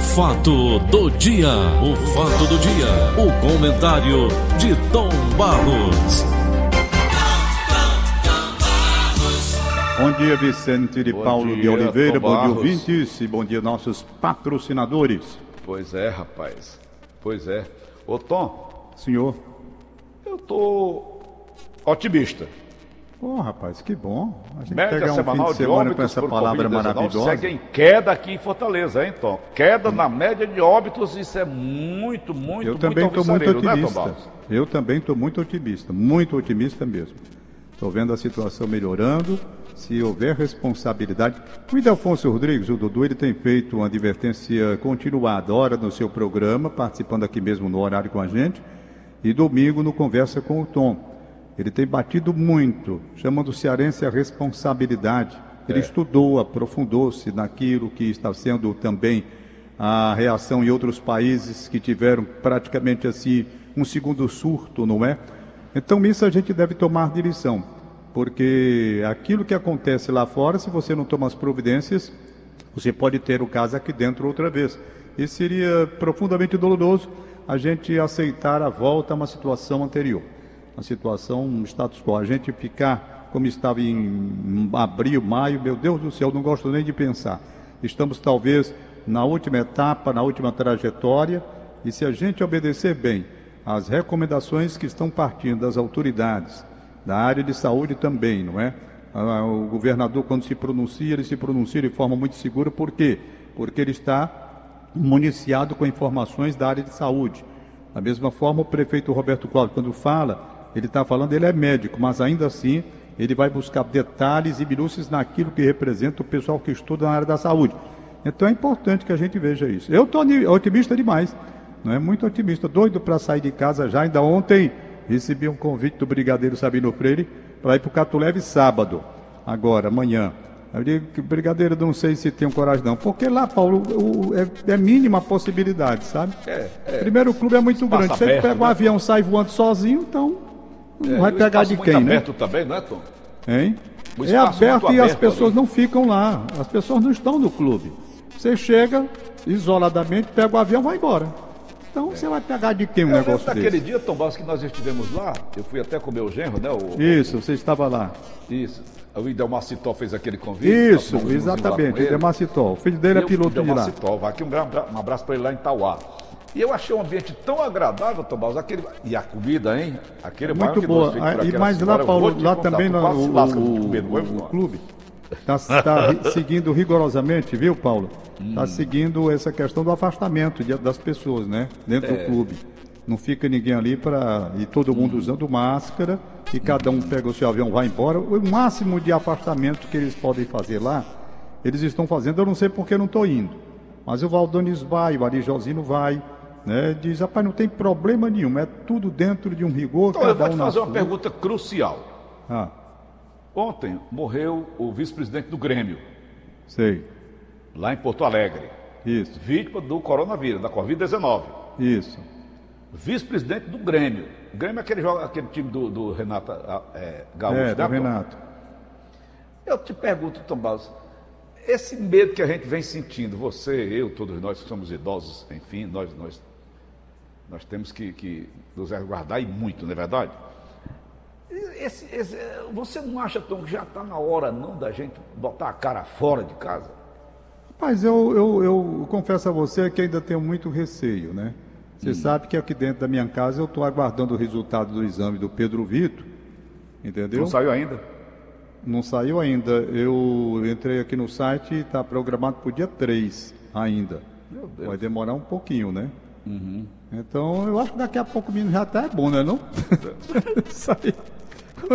fato do dia, o fato do dia, o comentário de Tom Barros. Bom dia, Vicente de Bom Paulo dia, de Oliveira, Tom bom dia, Barros. ouvintes, e bom dia, nossos patrocinadores. Pois é, rapaz. Pois é. Ô Tom, Senhor. eu tô otimista. Ô, rapaz, que bom. A gente Média pegar um fim semanal de de semana com essa palavra Covid-19 maravilhosa. segue em queda aqui em Fortaleza, hein, Tom? Queda na média de óbitos, isso é muito, muito, Eu muito também estou muito né, otimista. Barros? Eu também estou muito otimista, muito otimista mesmo. Estou vendo a situação melhorando. Se houver responsabilidade. O Idelfonso Rodrigues, o Dudu, ele tem feito uma advertência continuada, hora no seu programa, participando aqui mesmo no horário com a gente, e domingo no Conversa com o Tom. Ele tem batido muito, chamando o cearense a responsabilidade. Ele estudou, aprofundou-se naquilo que está sendo também a reação em outros países que tiveram praticamente assim um segundo surto, não é? Então isso a gente deve tomar de lição, porque aquilo que acontece lá fora, se você não toma as providências, você pode ter o caso aqui dentro outra vez. E seria profundamente doloroso a gente aceitar a volta a uma situação anterior, uma situação, um status quo. A gente ficar como estava em abril, maio, meu Deus do céu, não gosto nem de pensar. Estamos talvez na última etapa, na última trajetória, e se a gente obedecer bem às recomendações que estão partindo das autoridades, da área de saúde também, não é? Ah, O governador, quando se pronuncia, ele se pronuncia de forma muito segura, por quê? Porque ele está municiado com informações da área de saúde. Da mesma forma, o prefeito Roberto Cláudio, quando fala, ele está falando, ele é médico, mas ainda assim ele vai buscar detalhes e minúcias naquilo que representa o pessoal que estuda na área da saúde. Então é importante que a gente veja isso. Eu estou otimista demais, não é muito otimista, doido para sair de casa já. Ainda ontem recebi um convite do Brigadeiro Sabino Freire para ir para o Catuleve sábado, agora, amanhã. Eu digo que Brigadeiro não sei se tenho coragem não, porque lá, Paulo, o- é, é mínima a possibilidade, sabe? É, é. Primeiro, o clube é muito Espaço grande. Você pega um né? avião sai voando sozinho, então É, vai o pegar de quem, né? aberto também, não é, Tom? Hein? O É aberto e as aberto pessoas ali. não ficam lá. As pessoas não estão no clube. Você chega isoladamente, pega o avião e vai embora. Então você vai pegar de quem um Eu lembro negócio daquele desse? dia, Tom Barros, que nós estivemos lá, eu fui até com o meu genro, né? O, Isso, você estava lá. Isso. O Idelmar Citó fez aquele convite. Isso, exatamente. ele. O Demacitol. O filho dele é eu- piloto de Idelmar lá. Citó, vai aqui um, um abraço para ele lá em Tauá. E eu achei um ambiente tão agradável, Tom Barros, aquele... E a comida, hein? Aquele baião Muito boa. Ah, E mais lá, senhora, Paulo, lá também no, o, o- é, o clube está seguindo rigorosamente, viu, Paulo? Está seguindo essa questão do afastamento das pessoas, né? Dentro do clube. Não fica ninguém ali para. E todo mundo usando máscara, e cada um pega o seu avião e vai embora. O máximo de afastamento que eles podem fazer lá, eles estão fazendo, eu não sei porque não estou indo. Mas o Valdonis vai, o Ari Josino vai. Né? Diz, rapaz, não tem problema nenhum, é tudo dentro de um rigor. Então, eu cada vou te um na fazer uma sua. pergunta crucial. Ah, Ontem morreu o vice-presidente do Grêmio, sei. lá em Porto Alegre. Isso, Vítima do coronavírus, da Covid-19. isso. Vice-presidente do Grêmio. O Grêmio é aquele, joga, aquele time do, do Renato ah, é, Gaúcho, É, né, do Tom? Renato. Eu te pergunto, Tom Barros, esse medo que a gente vem sentindo, você, eu, todos nós que somos idosos, enfim, nós, nós, nós temos que, que nos resguardar e muito, não é verdade? Esse- esse- você não acha, Tom, que já está na hora não da gente botar a cara fora de casa? Rapaz, eu, eu, eu confesso a você que ainda tenho muito receio, né? Hum. Você sabe que aqui dentro da minha casa eu estou aguardando o resultado do exame do Pedro Vitor, entendeu? Não saiu ainda? Não saiu ainda. Eu entrei aqui no site e está programado para o dia 3 ainda. Meu Deus. Vai demorar um pouquinho, né? Então eu acho que daqui a pouco o menino já até é bom, né? Não? Sair,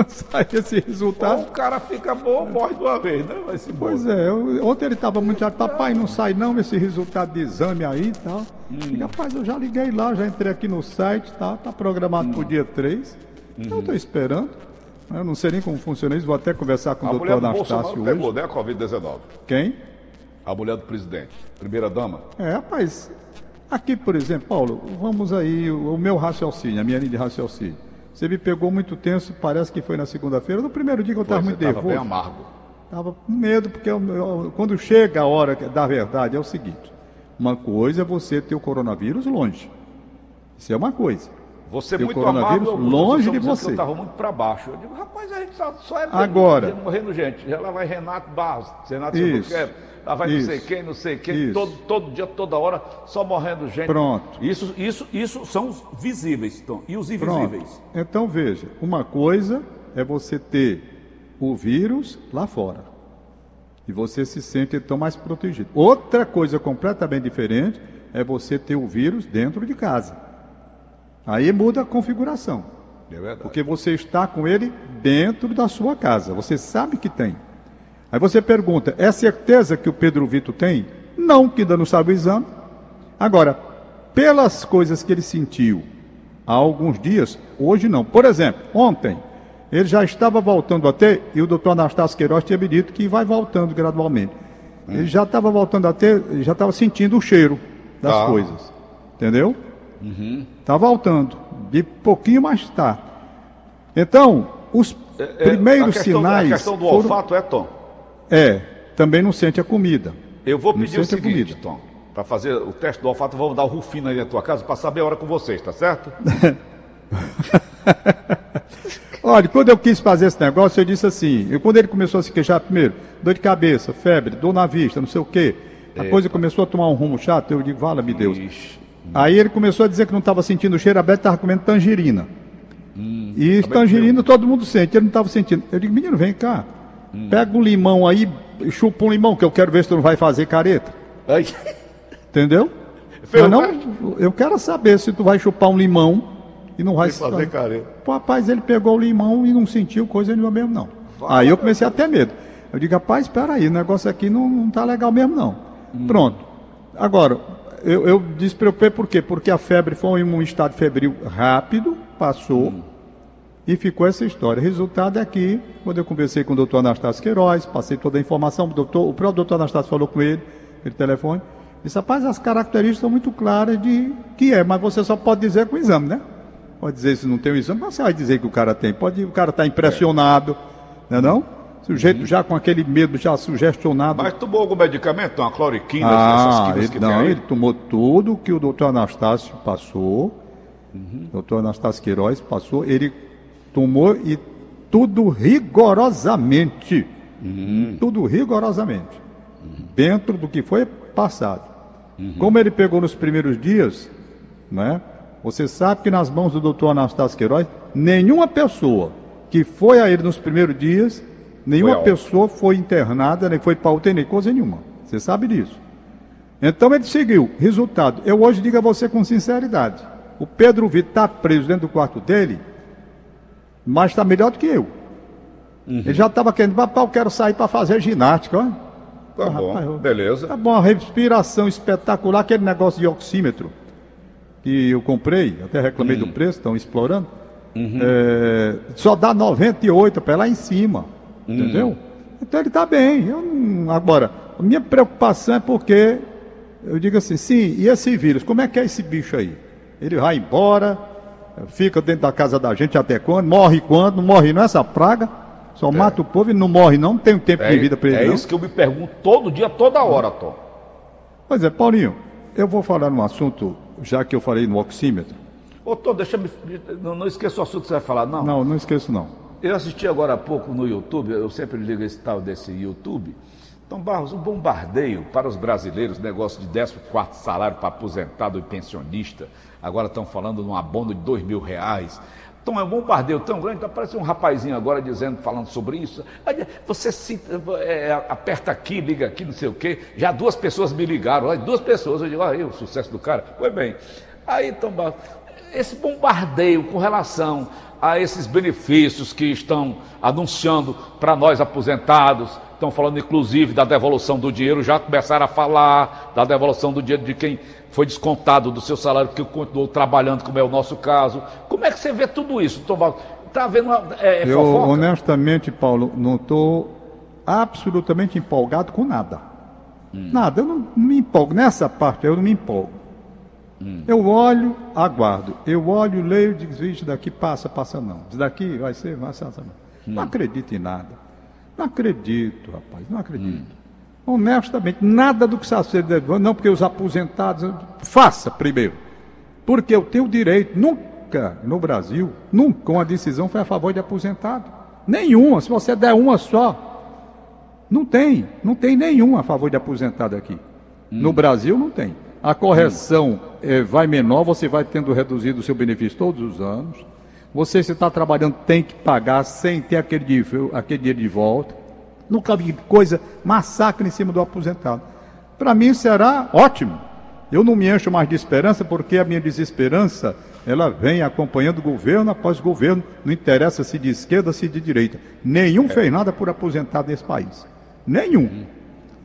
sair esse Ou resultado. o cara fica bom, morre de uma vez, né? Embora. Pois é, eu- ontem ele estava muito chato, papai, não sai não esse resultado de exame aí e tal. Hum. Digo, Rapaz, eu já liguei lá, já entrei aqui no site, tá, tá programado Hum. para o dia 3. Uhum. Eu estou esperando. Eu não sei nem como funciona isso, vou até conversar com a o doutor Anastácio pegou, hoje. né, a Covid-19. Quem? A mulher do presidente, primeira dama. É, rapaz, aqui, por exemplo, Paulo, vamos aí, o, o meu raciocínio, a minha linha de raciocínio. Você me pegou muito tenso, parece que foi na segunda-feira, no primeiro dia que eu estava muito você tava bem nervoso. amargo. Estava com medo, porque eu- eu- quando chega a hora da verdade, é o seguinte: Uma coisa é você ter o coronavírus longe. Isso é uma coisa. Você muito amável, longe de você. Eu estava muito para baixo. Eu digo, rapaz, a gente só, só é Agora. morrendo gente. Já lá vai Renato Barros, Renato Isso. Lá vai Isso. não sei quem, não sei quem, Isso. todo, todo dia, toda hora, só morrendo gente. Pronto. Isso, isso, isso são os visíveis, Tom. E os Pronto. invisíveis? Então veja, uma coisa é você ter o vírus lá fora. E você se sente então mais protegido. Outra coisa completamente diferente é você ter o vírus dentro de casa. Aí muda a configuração. É. Porque você está com ele dentro da sua casa. Você sabe que tem. Aí você pergunta: é certeza que o Pedro Vitor tem? Não, que ainda não sabe o exame. Agora, pelas coisas que ele sentiu há alguns dias, hoje não. Por exemplo, ontem, ele já estava voltando a ter, e o doutor Anastácio Queiroz tinha me dito que vai voltando gradualmente. Ele já estava voltando a ter, já estava sentindo o cheiro das Tá. coisas. Entendeu? Está voltando. De pouquinho mais está. Então, os É, primeiros a questão, sinais. A questão do foram- olfato é, Tom. É, também não sente a comida. Eu vou pedir o sente a seguinte, comida. Tom. Para fazer o teste do olfato, vamos dar o Rufino aí na tua casa para saber a hora com vocês, tá certo? Olha, quando eu quis fazer esse negócio, eu disse assim, eu, quando ele começou a se queixar primeiro, dor de cabeça, febre, dor na vista, não sei o quê, a coisa começou a tomar um rumo chato, eu digo, vala-me Deus. Ixi. Aí ele começou a dizer que não estava sentindo o cheiro, a Beth estava comendo tangerina. Hum, e tangerina todo mundo sente, ele não estava sentindo. Eu digo, menino, vem cá, Hum. pega um limão aí, chupa um limão, que eu quero ver se tu não vai fazer careta. Ai. Entendeu? Mas o não, eu quero saber se tu vai chupar um limão e não vai fazer careta. Pô, rapaz, ele pegou o limão e não sentiu coisa nenhuma mesmo, não. aí eu comecei a ter medo. Eu digo, rapaz, espera aí, o negócio aqui não, não tá legal mesmo, não. Hum. Pronto. Agora, eu, eu despreocupei por quê? Porque a febre foi um estado febril rápido, passou, Hum. e ficou essa história. Resultado é que, quando eu conversei com o doutor Anastácio Queiroz, passei toda a informação, o, doutor, o próprio doutor Anastácio falou com ele, pelo telefone, disse, rapaz, as características são muito claras de que é, mas você só pode dizer com o exame, né? Pode dizer se não tem o exame, mas você vai dizer que o cara tem. Pode, o cara está impressionado, não é não? Sujeito já com aquele medo, já sugestionado. Mas tomou algum medicamento? Uma cloriquina, Ah, essas ele, não, ele tomou tudo que o doutor Anastácio passou, Uhum. doutor Anastácio Queiroz passou, ele tomou e tudo rigorosamente. Uhum. Tudo rigorosamente. Dentro do que foi passado. Uhum. Como ele pegou nos primeiros dias, né? Você sabe que nas mãos do doutor Anastácio Queiroz, nenhuma pessoa que foi a ele nos primeiros dias, nenhuma Foi pessoa foi internada, nem foi para UTI, nem coisa nenhuma. Você sabe disso. Então ele seguiu. Resultado, eu hoje digo a você com sinceridade: o Pedro Vitor está preso dentro do quarto dele, mas está melhor do que eu. Uhum. Ele já estava querendo, papai, eu quero sair para fazer ginástica, ó. Tá Ah, bom, rapaz, eu- beleza. Tá bom, a respiração espetacular, aquele negócio de oxímetro que eu comprei, até reclamei do preço, estão explorando. É, só dá 98 para lá em cima, entendeu? Então ele está bem. Eu agora, a minha preocupação é porque eu digo assim, sim, e esse vírus, como é que é esse bicho aí? Ele vai embora, fica dentro da casa da gente até quando? Morre quando? Não morre não essa praga? Só mata o povo e não morre não, não tem um tempo É, de vida para ele é não. isso que eu me pergunto todo dia, toda hora, Tom. Pois é, Paulinho, eu vou falar num assunto, já que eu falei no oxímetro. Ô, Tom, deixa eu me. Não, não esqueça o assunto que você vai falar, não. Não, não esqueço não. Eu assisti agora há pouco no YouTube, eu sempre ligo esse tal desse YouTube. Então, Barros, um bombardeio para os brasileiros, negócio de 14 salário para aposentado e pensionista. Agora estão falando num abono de dois mil reais. Então é um bombardeio tão grande, então aparece um rapazinho agora dizendo, falando sobre isso. Você se, é, aperta aqui, liga aqui, não sei o quê. Já duas pessoas me ligaram, duas pessoas. Eu digo, aí o sucesso do cara. Foi bem. Aí, então, Barros, esse bombardeio com relação a esses benefícios que estão anunciando para nós aposentados, estão falando inclusive da devolução do dinheiro, já começaram a falar da devolução do dinheiro de quem foi descontado do seu salário, que continuou trabalhando, como é o nosso caso. Como é que você vê tudo isso, Tom? Está vendo uma, é, é eu, fofoca? honestamente, Paulo, não estou absolutamente empolgado com nada. Hum. Nada, eu não me empolgo. Nessa parte eu não me empolgo. Hum. Eu olho, aguardo. Eu olho, leio, digo, vixe, daqui passa, passa não. Isso daqui vai ser, vai ser, não. Hum. Não acredito em nada. Não acredito, rapaz, não acredito. Hum. Honestamente, nada do que está sendo. Não, porque os aposentados. Faça primeiro. Porque eu tenho direito. Nunca no Brasil, nunca uma decisão foi a favor de aposentado. Nenhuma. Se você der uma só. Não tem. Não tem nenhuma a favor de aposentado aqui. Hum. No Brasil não tem. A correção hum. É, vai menor, você vai tendo reduzido o seu benefício todos os anos. Você, se está trabalhando, tem que pagar sem ter aquele, aquele dinheiro de volta. Nunca vi coisa, massacre em cima do aposentado. Para mim será ótimo. Eu não me encho mais de esperança porque a minha desesperança ela vem acompanhando governo após governo, não interessa se de esquerda, se de direita. Nenhum é. fez nada por aposentado nesse país. Nenhum.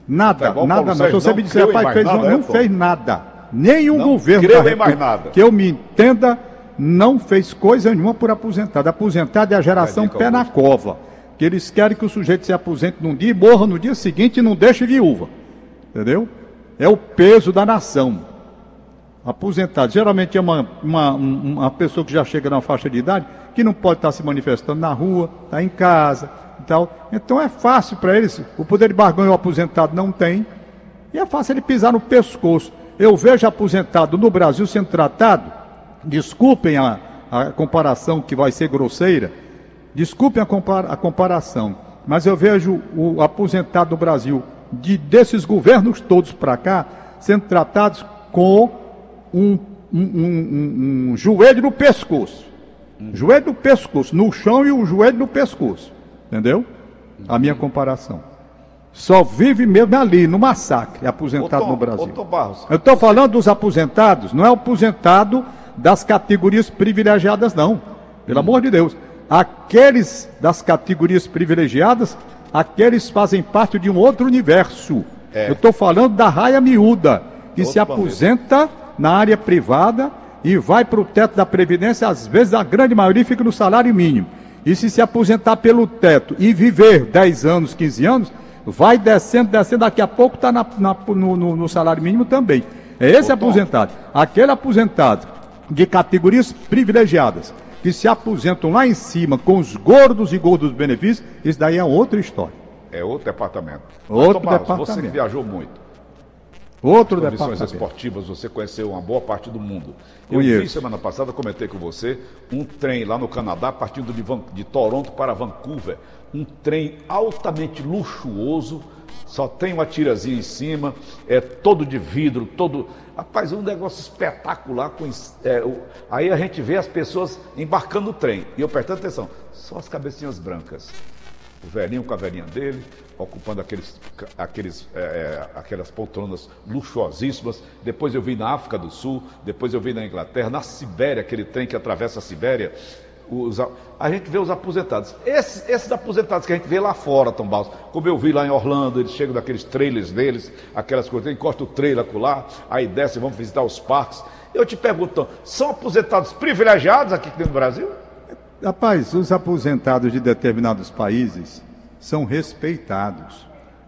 Nada, é nada, não. Se você me disser, pai, fez, nada, não, é, não fez nada. Nenhum não governo creu mais nada. que eu me entenda não fez coisa nenhuma por aposentado. Aposentado é a geração pé na cova que eles querem que o sujeito se aposente num dia e morra no dia seguinte e não deixe viúva. Entendeu? É o peso da nação. Aposentado. Geralmente é uma, uma, uma pessoa que já chega na faixa de idade que não pode estar se manifestando na rua, está em casa e tal. Então é fácil para eles. O poder de barganha o aposentado não tem. E é fácil ele pisar no pescoço. Eu vejo aposentado no Brasil sendo tratado, desculpem a, a comparação que vai ser grosseira, Desculpem a, compara a comparação, mas eu vejo o aposentado do Brasil, de, desses governos todos para cá, sendo tratados com um, um, um, um joelho no pescoço. Hum. Joelho no pescoço, no chão e o joelho no pescoço. Entendeu? A minha comparação. Só vive mesmo ali, no massacre, aposentado Tom, no Brasil. Eu estou falando dos aposentados, não é aposentado das categorias privilegiadas, não. Pelo hum. amor de Deus. Aqueles das categorias privilegiadas, aqueles fazem parte de um outro universo. É. Eu estou falando da raia miúda, que se aposenta na área privada e vai para o teto da Previdência, às vezes a grande maioria fica no salário mínimo. E se se aposentar pelo teto e viver 10 anos, 15 anos, vai descendo, descendo, daqui a pouco está no, no, no, salário mínimo também. É esse Ô, aposentado. Aquele aposentado de categorias privilegiadas que se aposentam lá em cima com os gordos e gordos benefícios, isso daí é outra história. É outro departamento. Outro departamento. Você que viajou muito. Outro condições esportivas, você conheceu uma boa parte do mundo. Eu Conheço. vi semana passada, comentei com você, um trem lá no Canadá, partindo de, Van, de Toronto para Vancouver. Um trem altamente luxuoso, só tem uma tirazinha em cima, é todo de vidro, todo. Rapaz, um negócio espetacular. Com, é, o... aí a gente vê as pessoas embarcando no trem. E eu prestando atenção, só as cabecinhas brancas. O velhinho com a velhinha dele, ocupando aqueles, aqueles, é, é, aquelas poltronas luxuosíssimas. Depois eu vi na África do Sul, depois eu vi na Inglaterra, na Sibéria, aquele trem que atravessa a Sibéria os, a gente vê os aposentados. Esses, esses, aposentados que a gente vê lá fora, Tom Baus, como eu vi lá em Orlando, eles chegam daqueles trailers deles, aquelas coisas, encosta o trailer lá, aí desce, vamos visitar os parques. Eu te pergunto, Tom, são aposentados privilegiados aqui dentro do Brasil? Rapaz, os aposentados de determinados países são respeitados.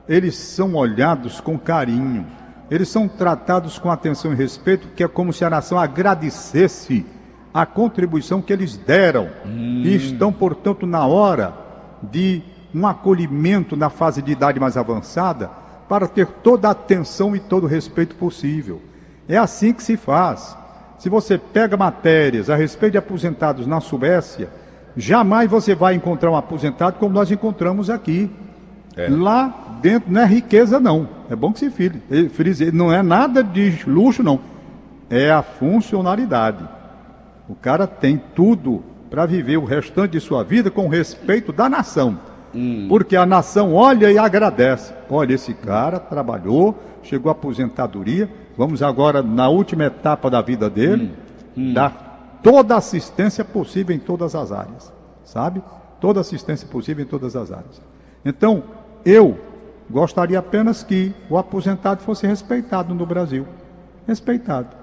Eles são olhados com carinho. Eles são tratados com atenção e respeito, que é como se a nação agradecesse a contribuição que eles deram hum. e estão, portanto, na hora de um acolhimento na fase de idade mais avançada para ter toda a atenção e todo o respeito possível. É assim que se faz. Se você pega matérias a respeito de aposentados na Suécia, jamais você vai encontrar um aposentado como nós encontramos aqui. É. Lá dentro não é riqueza, não. É bom que se frise. Não é nada de luxo, não. É a funcionalidade. O cara tem tudo para viver o restante de sua vida com respeito da nação. Hum. Porque a nação olha e agradece. Olha, esse cara trabalhou, chegou à aposentadoria. Vamos agora, na última etapa da vida dele, hum. Hum. dar toda a assistência possível em todas as áreas. Sabe? Toda assistência possível em todas as áreas. Então, eu gostaria apenas que o aposentado fosse respeitado no Brasil. Respeitado.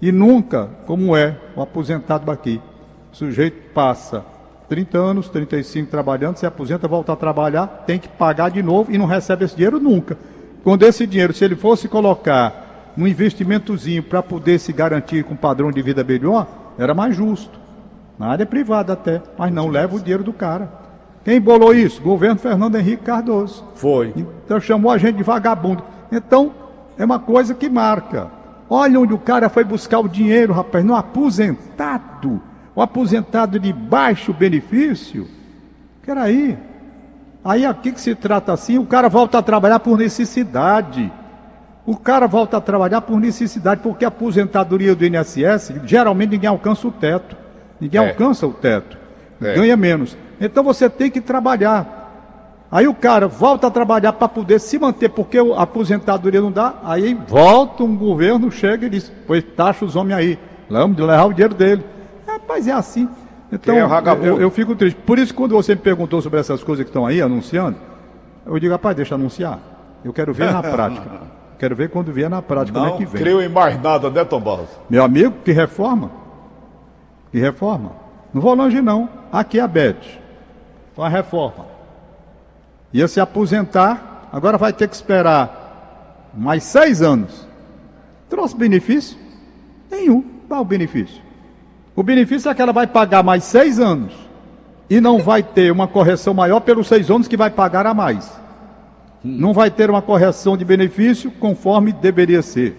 E nunca, como é o aposentado aqui. O sujeito passa 30 anos, 35 trabalhando, se aposenta, volta a trabalhar, tem que pagar de novo e não recebe esse dinheiro nunca. Quando esse dinheiro, se ele fosse colocar num investimentozinho para poder se garantir com um padrão de vida melhor, era mais justo. Na área privada até, mas não leva o dinheiro do cara. Quem bolou isso? Governo Fernando Henrique Cardoso. Foi. Então chamou a gente de vagabundo. Então, é uma coisa que marca. Olha onde o cara foi buscar o dinheiro, rapaz, no aposentado. O aposentado de baixo benefício. Peraí. Aí aqui que se trata assim, o cara volta a trabalhar por necessidade. O cara volta a trabalhar por necessidade, porque a aposentadoria do INSS, geralmente ninguém alcança o teto. Ninguém É. alcança o teto. É. Ganha menos. Então você tem que trabalhar. Aí o cara volta a trabalhar para poder se manter, porque a aposentadoria não dá. Aí volta um governo, chega e diz: Pois taxa os homens aí. Vamos levar o dinheiro dele. Rapaz, é assim. Então, é eu, eu fico triste. Por isso, quando você me perguntou sobre essas coisas que estão aí anunciando, eu digo: Rapaz, deixa anunciar. Eu quero ver na prática. Quero ver quando vier na prática como é Não que vem. creio em mais nada, né, Tom Barros? Meu amigo, que reforma? Que reforma? Não vou longe, não. Aqui é a Beth. Com a reforma. Ia se aposentar, agora vai ter que esperar mais seis anos. Trouxe benefício? Nenhum. Qual o benefício? O benefício é que ela vai pagar mais seis anos e não vai ter uma correção maior pelos seis anos que vai pagar a mais. Não vai ter uma correção de benefício conforme deveria ser.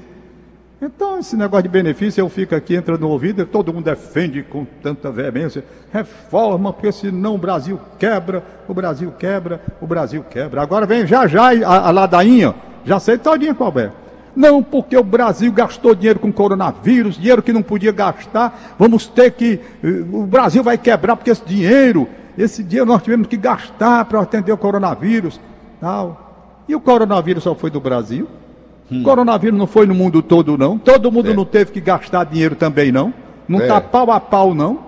Então, esse negócio de benefício, eu fico aqui, entra no ouvido, todo mundo defende com tanta veemência, reforma, porque senão o Brasil quebra, o Brasil quebra, o Brasil quebra. Agora vem já já a, a ladainha, já sei todinha qual é. Não, porque o Brasil gastou dinheiro com coronavírus, dinheiro que não podia gastar, vamos ter que. eh, O Brasil vai quebrar porque esse dinheiro, esse dinheiro nós tivemos que gastar para atender o coronavírus. Tal. E o coronavírus só foi do Brasil? O coronavírus não foi no mundo todo, não. Todo mundo É. não teve que gastar dinheiro também, não. Não É. está pau a pau, não.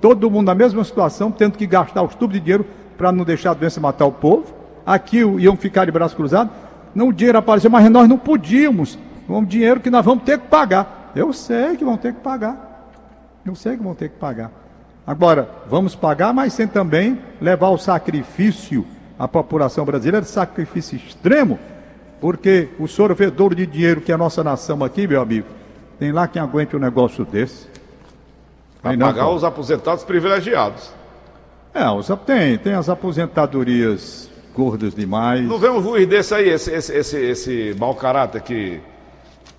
Todo mundo na mesma situação, tendo que gastar os tubos de dinheiro para não deixar a doença matar o povo. Aqui iam ficar de braço cruzado. Não o dinheiro apareceu, mas nós não podíamos. Um dinheiro que nós vamos ter que pagar. Eu sei que vão ter que pagar. Eu sei que vão ter que pagar. Agora, vamos pagar, mas sem também levar o sacrifício à população brasileira, sacrifício extremo, porque o sorvedouro de dinheiro que é a nossa nação aqui, meu amigo, tem lá quem aguente um negócio desse. Tem não, pagar os aposentados privilegiados. É, os, tem, tem as aposentadorias gordas demais. Não vê um juiz desse aí, esse, esse, esse, esse mau caráter que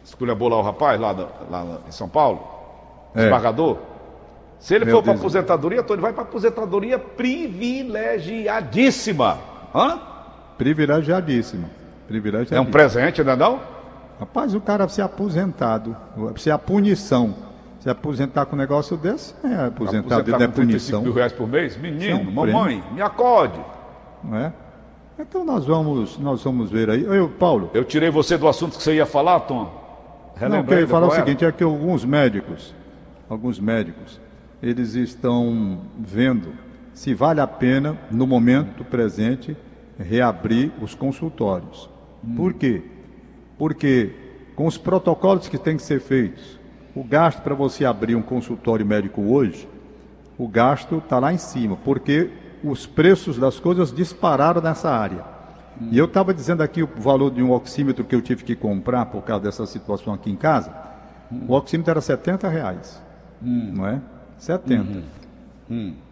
esculhambou lá o rapaz, lá, lá em São Paulo? É. Desembargador? Se ele Meu for para aposentadoria, então ele vai para aposentadoria privilegiadíssima. Hã? Privilegiadíssimo. É Privilegiadíssimo. um presente, não é não? Rapaz, o cara ser aposentado, se a punição, se aposentar com um negócio desse, é aposentado, Aposentar é com 35 punição, mil reais por mês? Menino, Isso é um mamãe, me acorde. não é? Então nós vamos, nós vamos ver aí. Eu, Paulo, Eu tirei você do assunto que você ia falar, Tom? não, eu queria falar o qual era? seguinte, é que alguns médicos, alguns médicos, eles estão vendo se vale a pena, no momento presente, reabrir os consultórios. Por quê? Porque com os protocolos que têm que ser feitos, o gasto para você abrir um consultório médico hoje, o gasto está lá em cima, porque os preços das coisas dispararam nessa área. E eu estava dizendo aqui o valor de um oxímetro que eu tive que comprar por causa dessa situação aqui em casa. O oxímetro era 70 reais, não é? 70.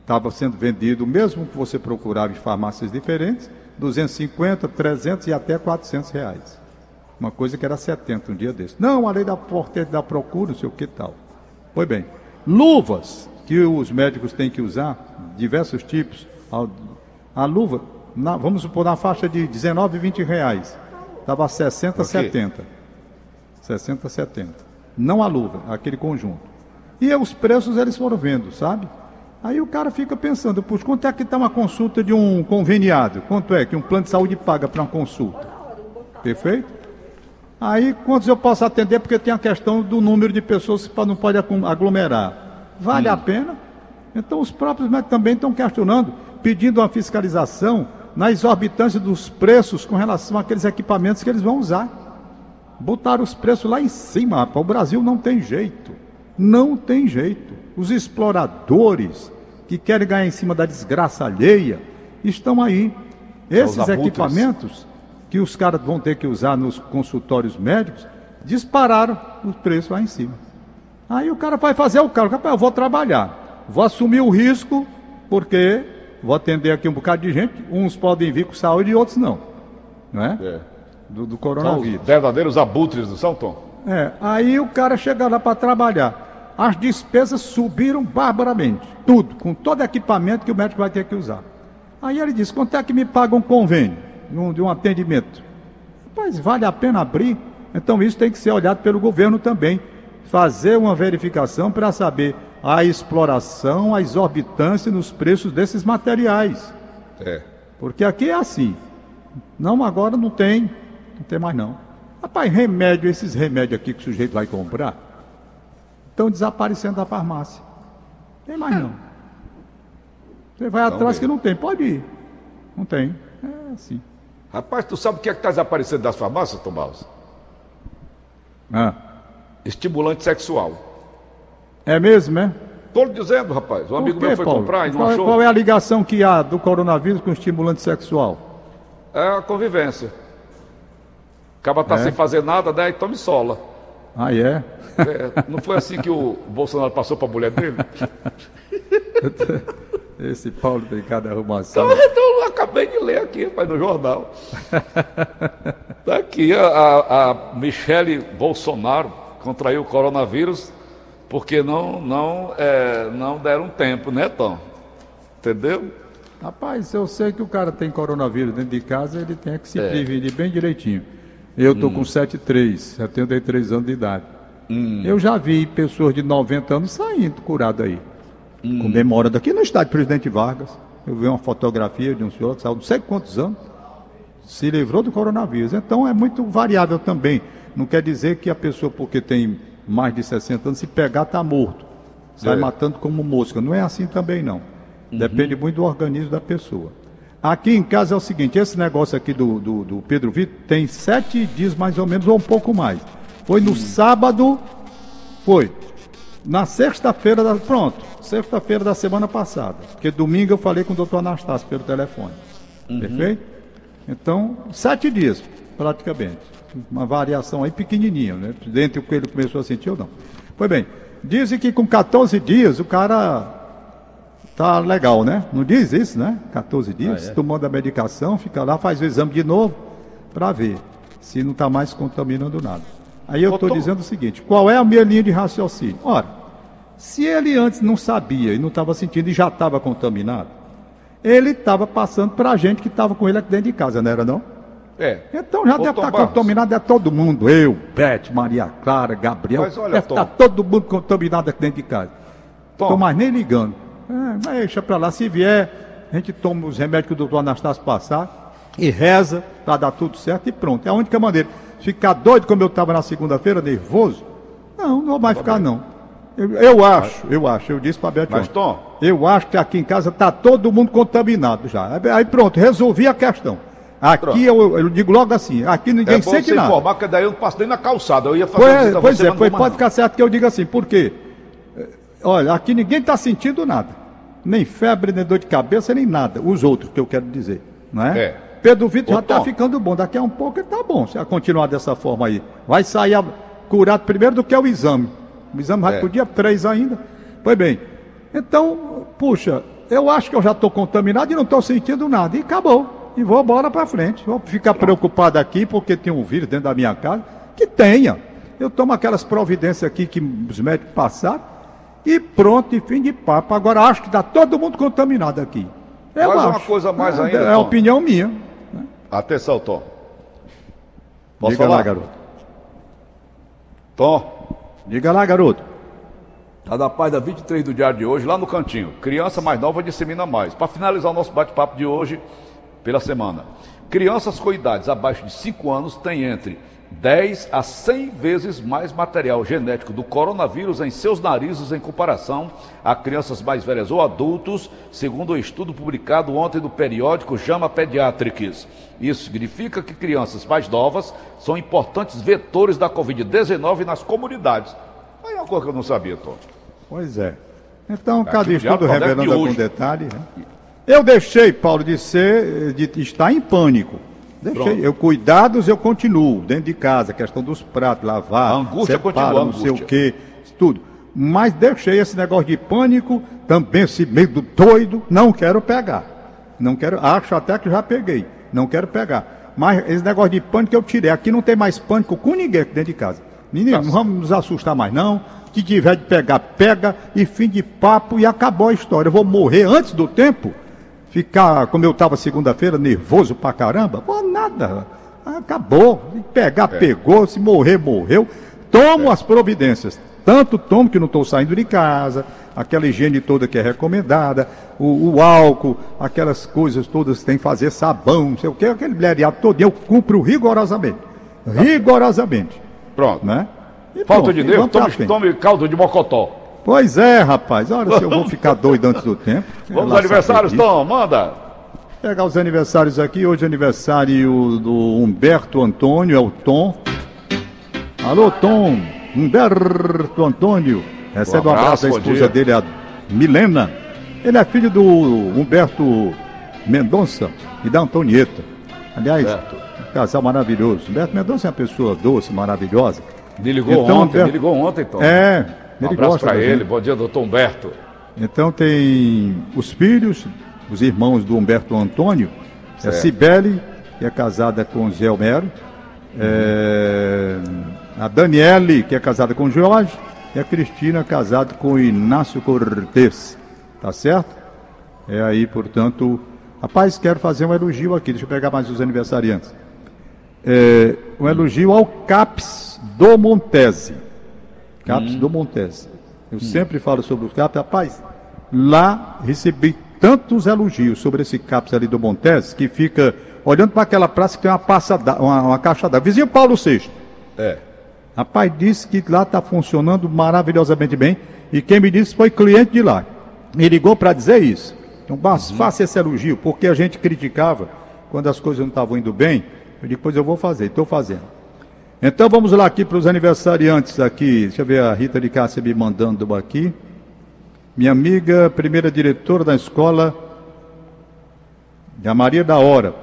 Estava sendo vendido, mesmo que você procurava em farmácias diferentes, 250, 300 e até 400 reais. Uma coisa que era 70 um dia desse. Não, a lei da porteira da procura, não sei o que tal. Pois bem, luvas que os médicos têm que usar, diversos tipos. A, a luva, na- vamos supor, na faixa de 19, 20 reais. Estava 60, Ok. 70. 60, 70. Não a luva, aquele conjunto. E os preços eles foram vendo, sabe? Aí o cara fica pensando, puxa, quanto é que está uma consulta de um conveniado? Quanto é que um plano de saúde paga para uma consulta? Perfeito? Aí quantos eu posso atender? Porque tem a questão do número de pessoas que não pode aglomerar. Vale a pena? Então os próprios médicos também estão questionando, pedindo uma fiscalização na exorbitância dos preços com relação àqueles equipamentos que eles vão usar. Botaram os preços lá em cima, rapaz. O Brasil não tem jeito. Não tem jeito. Os exploradores que querem ganhar em cima da desgraça alheia estão aí. Esses equipamentos que os caras vão ter que usar nos consultórios médicos dispararam os preços lá em cima. Aí o cara vai fazer o rapaz, eu vou trabalhar, vou assumir o risco, porque vou atender aqui um bocado de gente, uns podem vir com saúde e outros não. Não é? É. Do, do São coronavírus. os verdadeiros abutres do São Tom. É, aí o cara chega lá para trabalhar. As despesas subiram barbaramente. Tudo, com todo equipamento que o médico vai ter que usar. Aí ele diz: quanto é que me paga um convênio de um, de um atendimento? Rapaz, vale a pena abrir? Então isso tem que ser olhado pelo governo também. Fazer uma verificação para saber a exploração, a exorbitância nos preços desses materiais. É. Porque aqui é assim. Não, agora não tem. Não tem mais não. Rapaz, remédio, esses remédios aqui que o sujeito vai comprar, estão desaparecendo da farmácia. Tem mais não. Você vai atrás mesmo. que não tem, pode ir. Não tem. É assim. Rapaz, tu sabe o que é que está desaparecendo das farmácias, Tomás? Ah, Estimulante sexual. é mesmo, é? Tô lhe dizendo, rapaz. Um amigo quê, meu foi Paulo? comprar e não qual, achou. qual é a ligação que há do coronavírus com estimulante sexual? É a convivência. Acaba tá É? sem fazer nada, daí tome sola. Ah, é? É, não foi assim que o Bolsonaro passou para a mulher dele? Esse Paulo tem cada arrumação. Então, então, eu acabei de ler aqui, rapaz, no jornal. Está aqui, a, a, a Michele Bolsonaro contraiu o coronavírus porque não, não, é, não deram tempo, né, Tom? Entendeu? Rapaz, eu sei que o cara tem coronavírus dentro de casa, ele tem que se É. prevenir bem direitinho. Eu tô com 73, 73 anos de idade. Eu já vi pessoas de 90 anos saindo curado aí. Comemorando aqui no estádio Presidente Vargas. Eu vi uma fotografia de um senhor que saiu não sei quantos anos, se livrou do coronavírus. Então é muito variável também. Não quer dizer que a pessoa, porque tem mais de 60 anos, se pegar, está morto. Sai É. matando como mosca. Não é assim também, não. Depende muito do organismo da pessoa. Aqui em casa é o seguinte, esse negócio aqui do, do, do Pedro Vitor tem sete dias mais ou menos, ou um pouco mais. Foi no sábado, foi. Na sexta-feira, da, pronto, sexta-feira da semana passada. Porque domingo eu falei com o doutor Anastácio pelo telefone. Perfeito? Então, sete dias, praticamente. Uma variação aí pequenininha, né? Dentre o que ele começou a sentir ou não. Pois bem, dizem que com 14 dias o cara tá legal, né? Não diz isso, né? 14 dias, tomando a medicação, fica lá, faz o exame de novo para ver se não está mais contaminando nada. Aí eu estou dizendo o seguinte: qual é a minha linha de raciocínio? Ora, se ele antes não sabia e não estava sentindo e já estava contaminado, ele estava passando para a gente que estava com ele aqui dentro de casa, não era não? É. Então já Ô, deve estar Barros. contaminado é todo mundo. Eu, Beth, Maria Clara, Gabriel. Mas olha, deve estar todo mundo contaminado aqui dentro de casa. Estou mais nem ligando. É, mas deixa pra lá. Se vier, a gente toma os remédios que o doutor Anastácio passar e reza para dar tudo certo e pronto. É a única maneira. Ficar doido como eu estava na segunda-feira, nervoso? Não, não vou mais ficar não. Eu, eu acho, eu acho, eu disse para Beth Mas. Tom, Eu acho que aqui em casa está todo mundo contaminado já. Aí pronto, resolvi a questão. Aqui eu, eu digo logo assim, aqui ninguém é bom sente você nada. informar, porque daí eu não passo nem na calçada. Eu ia fazer Pois, pois é, pois vou pode ficar certo que eu diga assim, por quê? Olha, aqui ninguém está sentindo nada. Nem febre, nem dor de cabeça, nem nada. Os outros que eu quero dizer. Não é? É. Pedro Vitor já está ficando bom. Daqui a um pouco ele está bom, se continuar dessa forma aí. Vai sair a- curado primeiro do que o exame. O exame vai É. para o dia 3 ainda. Pois bem. Então, puxa, eu acho que eu já estou contaminado e não estou sentindo nada. E acabou. E vou embora para frente. Vou ficar preocupado aqui porque tem um vírus dentro da minha casa. Que tenha. Eu tomo aquelas providências aqui que os médicos passaram. E pronto, e fim de papo. Agora acho que está todo mundo contaminado aqui. Eu acho. uma coisa mais é, ainda, É a opinião minha. Atenção, Tom. Posso Diga falar? lá, garoto. Tom, Diga lá, garoto. tá da página 23 do diário de hoje, lá no cantinho. Criança mais nova dissemina mais. Para finalizar o nosso bate-papo de hoje, pela semana. Crianças com idades abaixo de 5 anos têm entre 10 a 100 vezes mais material genético do coronavírus em seus narizes em comparação a crianças mais velhas ou adultos, segundo o estudo publicado ontem no periódico JAMA Pediatrics. Isso significa que crianças mais novas são importantes vetores da Covid-19 nas comunidades. Aí é uma coisa que eu não sabia, Tom. Pois é. Então, cada Aqui o estudo revelando algum detalhe. né? Eu deixei, Paulo, de ser, de estar em pânico. Deixei. Pronto. Eu, cuidados, eu continuo, dentro de casa, questão dos pratos, lavar, A angústia separa, continua, não sei o angústia. quê, tudo. Mas deixei esse negócio de pânico, também esse medo doido, não quero pegar. Não quero, acho até que já peguei, não quero pegar. Mas esse negócio de pânico eu tirei. Aqui não tem mais pânico com ninguém aqui dentro de casa. Menino, não vamos nos assustar mais não. Que tiver de pegar, pega e fim de papo e acabou a história. Eu vou morrer antes do tempo? Ficar como eu estava segunda-feira, nervoso pra caramba? Pô, nada. Acabou. Pegar, pegou. Se morrer, morreu. Tomo as providências. Tanto tomo que não estou saindo de casa, aquela higiene toda que é recomendada, o, o álcool, aquelas coisas todas que tem que fazer, sabão, não sei o que, aquele bleriado todo, eu cumpro rigorosamente. Rigorosamente. Pronto. Né? E Falta pronto, de Deus, tome, tome caldo de mocotó. Pois é, rapaz. Olha se eu vou ficar doido antes do tempo. Vamos aos aniversários. Tom, manda. Pegar os aniversários aqui. Hoje é aniversário do Humberto Antônio, é o Tom. Alô, Tom. Humberto Antônio. Recebe Um abraço da esposa dele, a Milena. Ele é filho do Humberto Mendonça e da Antonieta. Aliás, um casal maravilhoso. Humberto Mendonça é uma pessoa doce, maravilhosa. Me ligou Então, ontem, Humberto- me ligou ontem, Tom. É, um ele abraço da ele. gente. Bom dia, doutor Humberto. Então tem os filhos, os irmãos do Humberto Antônio, é Certo. Cibele, que é casada com Zé Homero, é, a Daniele, que é casada com Jorge, e a Cristina, casada com Inácio Cortez. Tá certo? É aí, portanto. Rapaz, quero fazer um elogio aqui, deixa eu pegar mais os aniversariantes. É, um elogio ao CAPS do Montese. CAPS do Montese. Eu sempre falo sobre os CAPS. Rapaz, lá recebi tantos elogios sobre esse CAPS ali do Montese que fica olhando para aquela praça que tem uma, passa da- uma, uma caixa d'água. Vizinho Paulo VI. É. Rapaz, disse que lá está funcionando maravilhosamente bem. E quem me disse foi cliente de lá. Me ligou para dizer isso. Então, mas faça esse elogio, porque a gente criticava quando as coisas não estavam indo bem. Eu digo, pois eu vou fazer, estou fazendo. Então vamos lá aqui para os aniversariantes aqui. Deixa eu ver a Rita de Cássia me mandando aqui. Minha amiga, primeira diretora da escola, a Maria da Hora.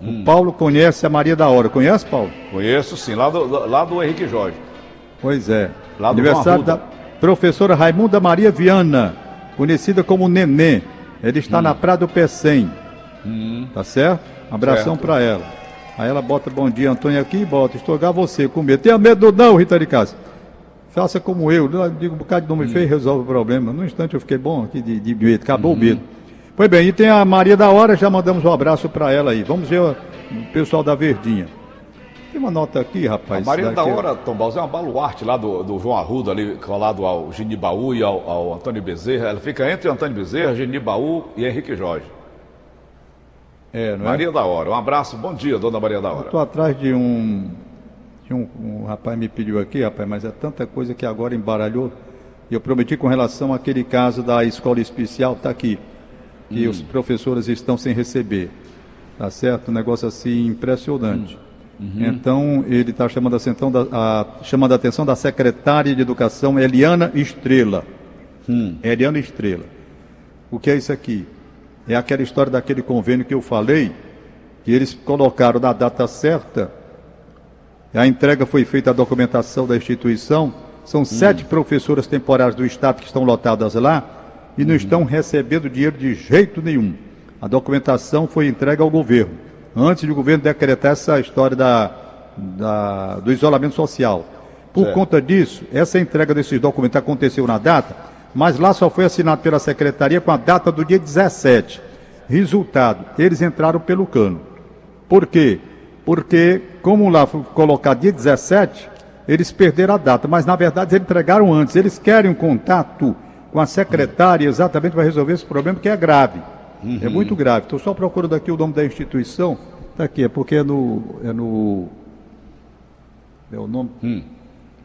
O Paulo conhece a Maria da Hora. Conhece, Paulo? Conheço sim, lá do, lá do Henrique Jorge. Pois é. Lá do Aniversário da professora Raimunda Maria Viana, conhecida como Nenê. Ela está na Praia do Pecém. Tá certo? Abração Certo. para ela. Aí ela bota bom dia, Antônio, aqui e bota. Estogar você com medo. Tenha medo não, Rita de Cássia. Faça como eu. Eu digo um bocado de nome feio e resolve o problema. No instante eu fiquei bom aqui de, de medo. Acabou o medo. Pois bem, e tem a Maria da Hora, já mandamos um abraço para ela aí. Vamos ver o o pessoal da Verdinha. Tem uma nota aqui, A rapaz. Maria da Hora, Tom Balzão, é uma baluarte lá do, do João Arruda, ali colado ao Genibaú e ao, ao Antônio Bezerra. Ela fica entre Antônio Bezerra, Genibaú e Henrique Jorge. É, é? Maria da Hora, um abraço, bom dia, dona Maria da Hora. Estou atrás de um. De um, um rapaz me pediu aqui, rapaz, mas é tanta coisa que agora embaralhou. E eu prometi com relação àquele caso da escola especial, está aqui, que os professores estão sem receber. Tá certo? Um negócio assim impressionante. Então, ele está chamando, a atenção da- a- chamando a atenção da secretária de Educação, Eliana Estrela. Eliana Estrela. O que é isso aqui? É aquela história daquele convênio que eu falei, que eles colocaram na data certa, a entrega foi feita a documentação da instituição, são sete professoras temporárias do Estado que estão lotadas lá e não estão recebendo dinheiro de jeito nenhum. A documentação foi entregue ao governo, antes de o governo decretar essa história da, da- do isolamento social. Por Certo. conta disso, essa entrega desses documentos aconteceu na data, mas lá só foi assinado pela secretaria com a data do dia 17. Resultado, eles entraram pelo cano. Por quê? Porque, como lá foi colocado dia 17, eles perderam a data, mas na verdade eles entregaram antes. Eles querem um contato com a secretária exatamente para resolver esse problema que é grave. É muito grave. Estou só procurando aqui o nome da instituição. Está aqui, é porque é no. É no. É o nome.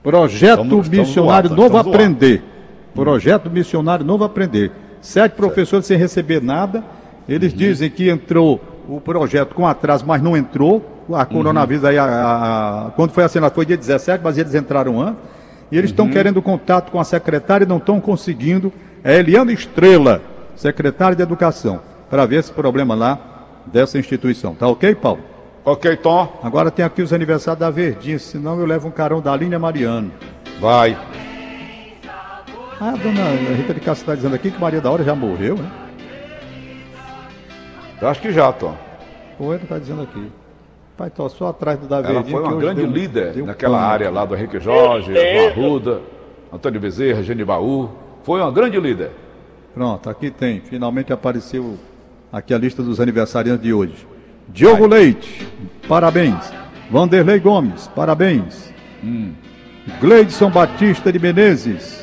Projeto Estamos- Missionário Novo estamos no ar. Aprender. Projeto Missionário Novo Aprender. Sete professores sem receber nada. Eles dizem que entrou o projeto com atraso, mas não entrou. A coronavírus aí, a- a- a- quando foi assinado, foi dia 17, mas eles entraram antes. E eles estão querendo contato com a secretária e não estão conseguindo. É Eliana Estrela, secretária de Educação, para ver esse problema lá dessa instituição. Tá ok, Paulo? Ok, Tom, Agora tem aqui os aniversários da Verdinha, senão eu levo um carão da linha Mariano. vai. Ah, a dona Rita de Castro está dizendo aqui que Maria da Hora já morreu, né? Eu acho que já, Tom. O ele está dizendo aqui. Pai, tô só atrás do Davi. Ela foi uma grande deu, líder deu naquela pano. área lá do Henrique Jorge, do Arruda, Antônio Bezerra, Genibaú. Foi uma grande líder. Pronto, aqui tem. Finalmente apareceu aqui a lista dos aniversariantes de hoje. Diogo Leite, parabéns. Vanderlei Gomes, parabéns. Hum. Gleidson Batista de Menezes.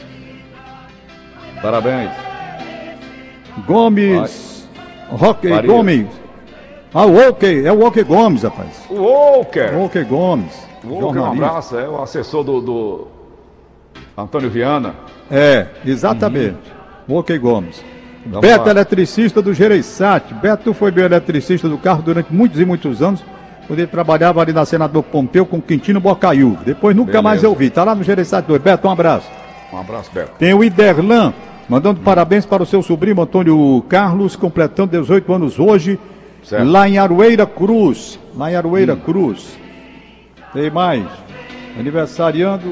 Parabéns. Gomes. Roque. Gomes. Ah, o OK, é o OK Gomes, rapaz. O Walker. OK Gomes. O Walker, um abraço, é o assessor do, do Antônio Viana. É, exatamente. O OK Gomes. Vamos Beto, lá. eletricista do Gereissat. Beto foi meu eletricista do carro durante muitos e muitos anos, quando ele trabalhava ali na Senador Pompeu com Quintino Bocaiúva. Depois nunca Beleza. mais eu vi. Tá lá no Gereissat 2. Beto, um abraço. Um abraço, Beto. Tem o Iderlan, mandando parabéns para o seu sobrinho Antônio Carlos, completando 18 anos hoje, Certo. Hum. lá em Aroeira Cruz. Lá em Aroeira Cruz. Tem mais. Aniversariando.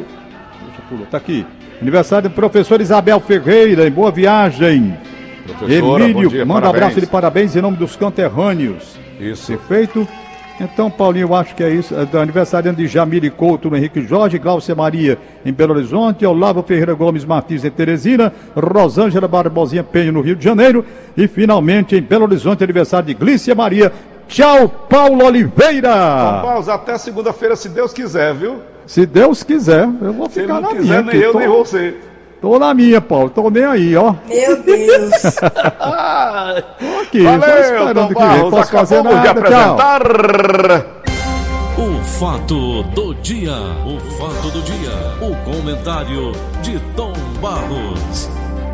Deixa eu pular, tá aqui. Aniversário do professor Isabel Ferreira, em Boa Viagem. Professora, Emílio, dia, manda um parabéns. abraço de parabéns em nome dos conterrâneos. Isso. Perfeito? Então, Paulinho, eu acho que é isso. É do aniversariante de Jamile Couto no Henrique Jorge, Glaucia Maria em Belo Horizonte, Olavo Ferreira Gomes Martins em Teresina, Rosângela Barbosinha Penho no Rio de Janeiro e finalmente em Belo Horizonte, aniversário de Glícia Maria. Tchau, Paulo Oliveira! Vamos até segunda-feira, se Deus quiser, viu? Se Deus quiser, eu vou Se ficar não na quiser, minha. nem aqui. eu, tô, nem você. Tô na minha, Paulo. Tô nem aí, ó. Meu Deus. Tô aqui, só Valeu, esperando Tom que. Barros. Posso fazer nada, tchau. O fato do dia, o fato do dia, o comentário de Tom Barros.